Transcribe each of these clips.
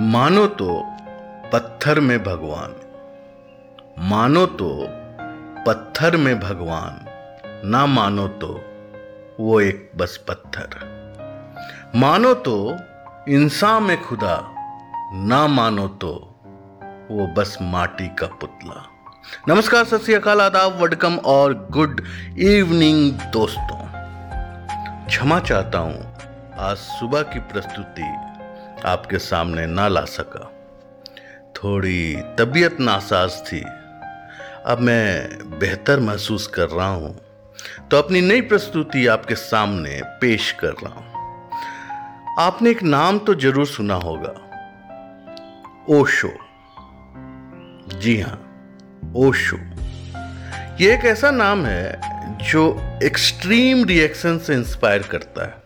मानो तो पत्थर में भगवान। मानो तो पत्थर में भगवान। ना मानो तो वो एक बस पत्थर। मानो तो इंसान में खुदा। ना मानो तो वो बस माटी का पुतला। नमस्कार, सत श्री अकाल, आदाब, वडकम और गुड इवनिंग दोस्तों। क्षमा चाहता हूँ, आज सुबह की प्रस्तुति आपके सामने ना ला सका। थोड़ी तबीयत नासाज थी। अब मैं बेहतर महसूस कर रहा हूँ। तो अपनी नई प्रस्तुति आपके सामने पेश कर रहा हूँ। आपने एक नाम तो ज़रूर सुना होगा। ओशो। जी हाँ ओशो। ये एक ऐसा नाम है जो एक्सट्रीम रिएक्शन से इंस्पायर करता है।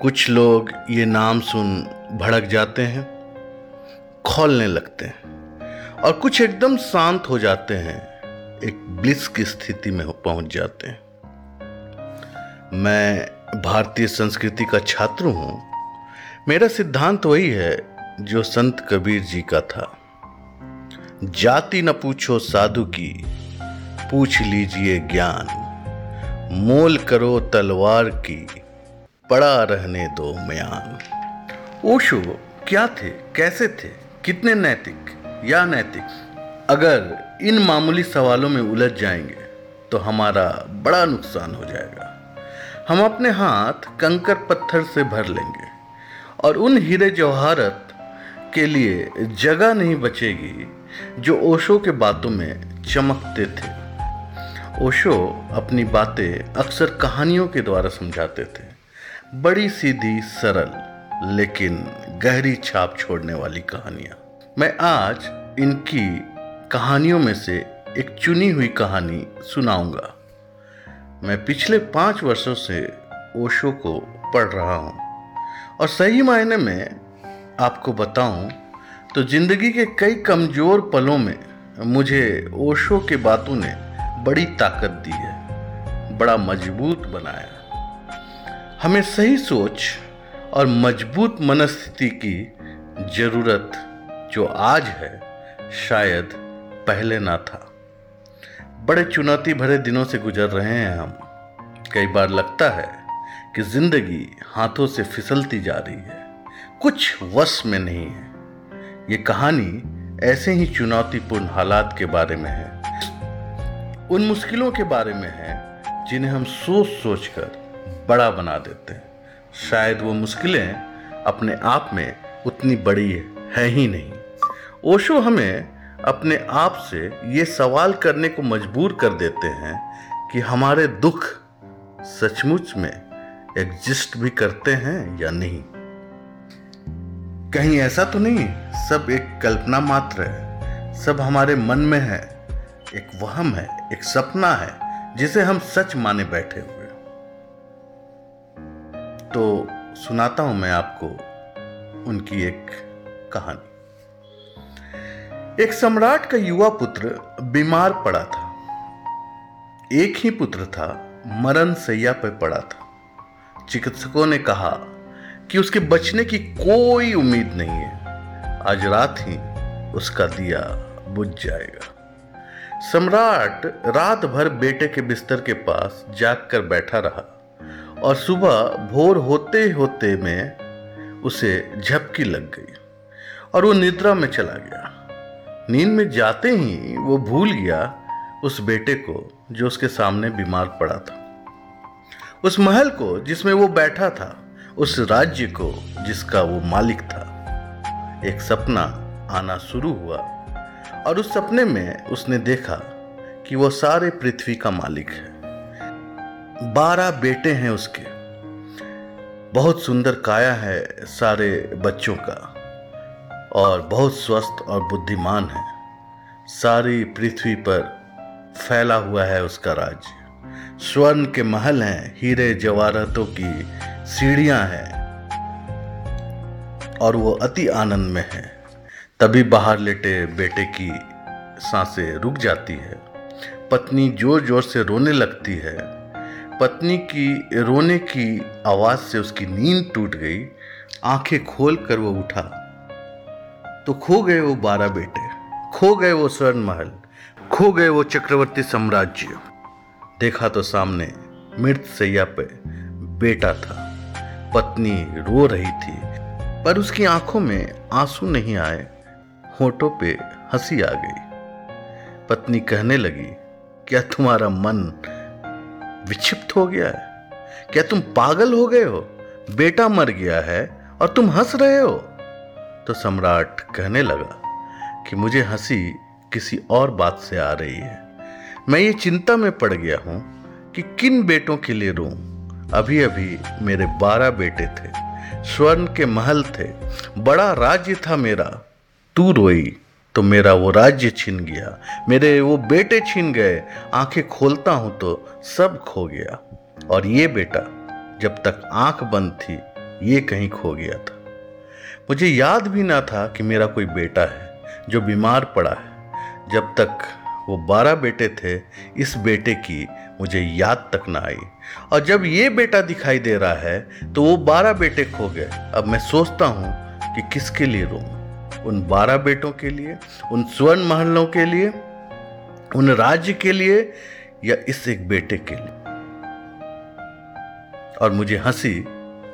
कुछ लोग ये नाम सुन भड़क जाते हैं, खोलने लगते हैं और कुछ एकदम शांत हो जाते हैं, एक ब्लिस की स्थिति में पहुँच जाते हैं। मैं भारतीय संस्कृति का छात्र हूँ। मेरा सिद्धांत वही है जो संत कबीर जी का था। जाति न पूछो साधु की, पूछ लीजिए ज्ञान। मोल करो तलवार की, पड़ा रहने दो म्यान। ओशो, क्या थे? कैसे थे? कितने नैतिक? या नैतिक? अगर इन मामूली सवालों में उलझ जाएँगे तो हमारा बड़ा नुकसान हो जाएगा। हम अपने हाथ कंकर पत्थर से भर लेंगे, और उन हीरे जवाहरत के लिए जगह नहीं बचेगी जो ओशो के बातों में चमकते थे। ओशो अपनी बातें अक्सर कहानियों के द्वारा समझाते थे। बड़ी सीधी, सरल लेकिन गहरी छाप छोड़ने वाली कहानियाँ। मैं आज इनकी कहानियों में से एक चुनी हुई कहानी सुनाऊँगा। मैं पिछले पाँच वर्षों से ओशो को पढ़ रहा हूँ। और सही मायने में आपको बताऊँ तो ज़िंदगी के कई कमज़ोर पलों में मुझे ओशो के बातों ने बड़ी ताकत दी है, बड़ा मज़बूत बनाया। हमें सही सोच और मज़बूत मनस्थिति की ज़रूरत जो आज है, शायद पहले ना था। बड़े चुनौती भरे दिनों से गुजर रहे हैं हम। कई बार लगता है कि ज़िंदगी हाथों से फिसलती जा रही है। कुछ वश में नहीं है। ये कहानी ऐसे ही चुनौतीपूर्ण हालात के बारे में है। उन मुश्किलों के बारे में है जिन्हें हम सोच सोच कर बड़ा बना देते हैं। शायद वो मुश्किलें अपने आप में उतनी बड़ी है ही नहीं। ओशो हमें अपने आप से ये सवाल करने को मजबूर कर देते हैं कि हमारे दुख सचमुच में एग्जिस्ट भी करते हैं या नहीं। कहीं ऐसा तो नहीं, सब एक कल्पना मात्र है। सब हमारे मन में है, एक वहम है, एक सपना है, जिसे हम सच माने बैठे हुए तो सुनाता हूँ मैं आपको उनकी एक कहानी। एक सम्राट का युवा पुत्र बीमार पड़ा था। एक ही पुत्र था, मरण सैया पर पड़ा था। चिकित्सकों ने कहा कि उसके बचने की कोई उम्मीद नहीं है। आज रात ही उसका दिया बुझ जाएगा। सम्राट रात भर बेटे के बिस्तर के पास जाग कर बैठा रहा। और सुबह भोर होते होते में उसे झपकी लग गई और वो निद्रा में चला गया। नींद में जाते ही वो भूल गया उस बेटे को जो उसके सामने बीमार पड़ा था। उस महल को जिसमें वो बैठा था, उस राज्य को जिसका वो मालिक था। एक सपना आना शुरू हुआ और उस सपने में उसने देखा कि वो सारे पृथ्वी का मालिक है। बारह बेटे हैं उसके। बहुत सुंदर काया है सारे बच्चों का और बहुत स्वस्थ और बुद्धिमान है। सारी पृथ्वी पर फैला हुआ है उसका राज्य। स्वर्ण के महल हैं, हीरे जवाहरतों की सीढ़ियाँ हैं और वो अति आनंद में है। तभी बाहर लेटे बेटे की साँसें रुक जाती है। पत्नी ज़ोर ज़ोर से रोने लगती है। पत्नी की, रोने की आवाज़ से उसकी नींद टूट गई। आँखें खोल कर वो उठा। तो खो गए वो बारह बेटे, खो गए वो स्वर्ण महल, खो गए वो चक्रवर्ती साम्राज्य। देखा तो सामने मृत सैया पे बेटा था। पत्नी रो रही थी, पर उसकी आँखों में आँसू नहीं आए। होठों पे हँसी आ गई। पत्नी कहने लगी, क्या तुम्हारा मन विक्षिप्त हो गया है। क्या तुम पागल हो गए हो? बेटा मर गया है और तुम हंस रहे हो? तो सम्राट कहने लगा कि मुझे हँसी किसी और बात से आ रही है। मैं ये चिंता में पड़ गया हूँ कि किन बेटों के लिए रो अभी अभी मेरे बारह बेटे थे, स्वर्ण के महल थे, बड़ा राज्य था मेरा। तू रोई तो मेरा वो राज्य छीन गया। मेरे वो बेटे छीन गए। आँखें खोलता हूँ तो सब खो गया। और ये बेटा, जब तक आँख बंद थी, ये कहीं खो गया था। मुझे याद भी ना था कि मेरा कोई बेटा है, जो बीमार पड़ा है। जब तक वो बारह बेटे थे, इस बेटे की मुझे याद तक ना आई। और जब ये बेटा दिखाई दे रहा है तो वो बारह बेटे खो गए। अब मैं सोचता हूँ कि किसके लिए रो उन बारह बेटों के लिए, उन स्वर्ण महलों के लिए, उन राज्य के लिए या इस एक बेटे के लिए। और मुझे हँसी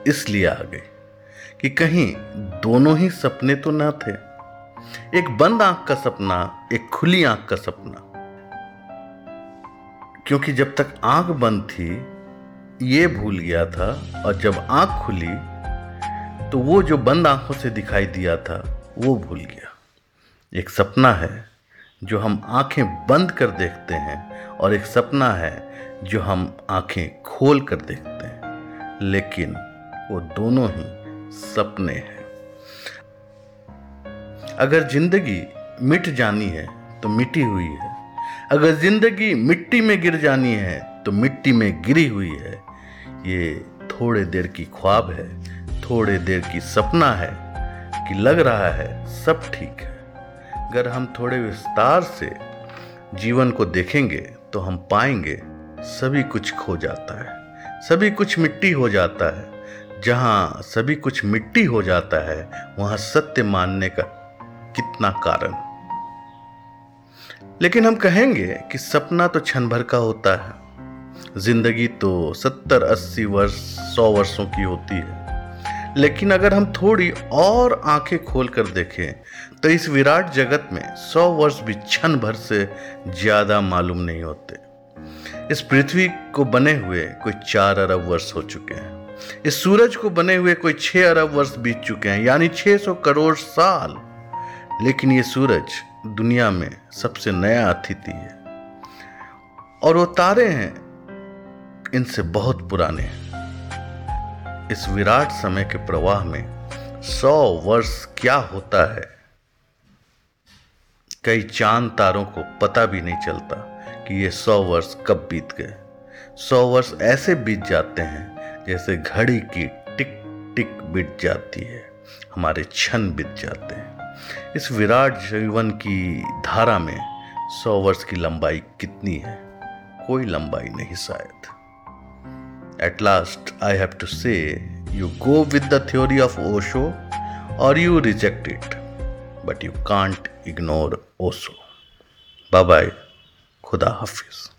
इसलिए आ गई कि कहीं दोनों ही सपने तो ना थे। एक बंद आँख का सपना, एक खुली आँख का सपना। क्योंकि जब तक आँख बंद थी, ये भूल गया था और जब आँख खुली तो वो जो बंद आँखों से दिखाई दिया था वो भूल गया। एक सपना है जो हम आँखें बंद कर देखते हैं और एक सपना है जो हम आँखें खोल कर देखते हैं। लेकिन वो दोनों ही सपने हैं। अगर ज़िंदगी मिट जानी है तो मिटी हुई है। अगर ज़िंदगी मिट्टी में गिर जानी है तो मिट्टी में गिरी हुई है। ये थोड़े देर की ख्वाब है, थोड़े देर की सपना है। कि लग रहा है सब ठीक है। अगर हम थोड़े विस्तार से जीवन को देखेंगे तो हम पाएँगे सभी कुछ खो जाता है। सभी कुछ मिट्टी हो जाता है। जहाँ सभी कुछ मिट्टी हो जाता है, वहाँ सत्य मानने का कितना कारण। लेकिन हम कहेंगे कि सपना तो क्षण भर का होता है। ज़िंदगी तो सत्तर, अस्सी वर्ष, सौ वर्षों की होती है। लेकिन अगर हम थोड़ी और आँखें खोल कर देखें तो इस विराट जगत में सौ वर्ष भी क्षण भर से ज़्यादा मालूम नहीं होते। इस पृथ्वी को बने हुए कोई चार अरब वर्ष हो चुके हैं। इस सूरज को बने हुए कोई छह अरब वर्ष बीत चुके हैं, यानी 600 करोड़ साल। लेकिन ये सूरज दुनिया में सबसे नया अतिथि है। और वो तारे हैं, इनसे बहुत पुराने हैं। इस विराट समय के प्रवाह में सौ वर्ष क्या होता है? कई चाँद तारों को पता भी नहीं चलता कि ये सौ वर्ष कब बीत गए। सौ वर्ष ऐसे बीत जाते हैं जैसे घड़ी की टिक टिक बीत जाती है। हमारे क्षण बीत जाते हैं। इस विराट जीवन की धारा में सौ वर्ष की लंबाई कितनी है? कोई लंबाई नहीं शायद। At last, I have to say, you go with the theory of Osho or you reject it. But you can't ignore Osho. Bye bye. Khuda Hafiz.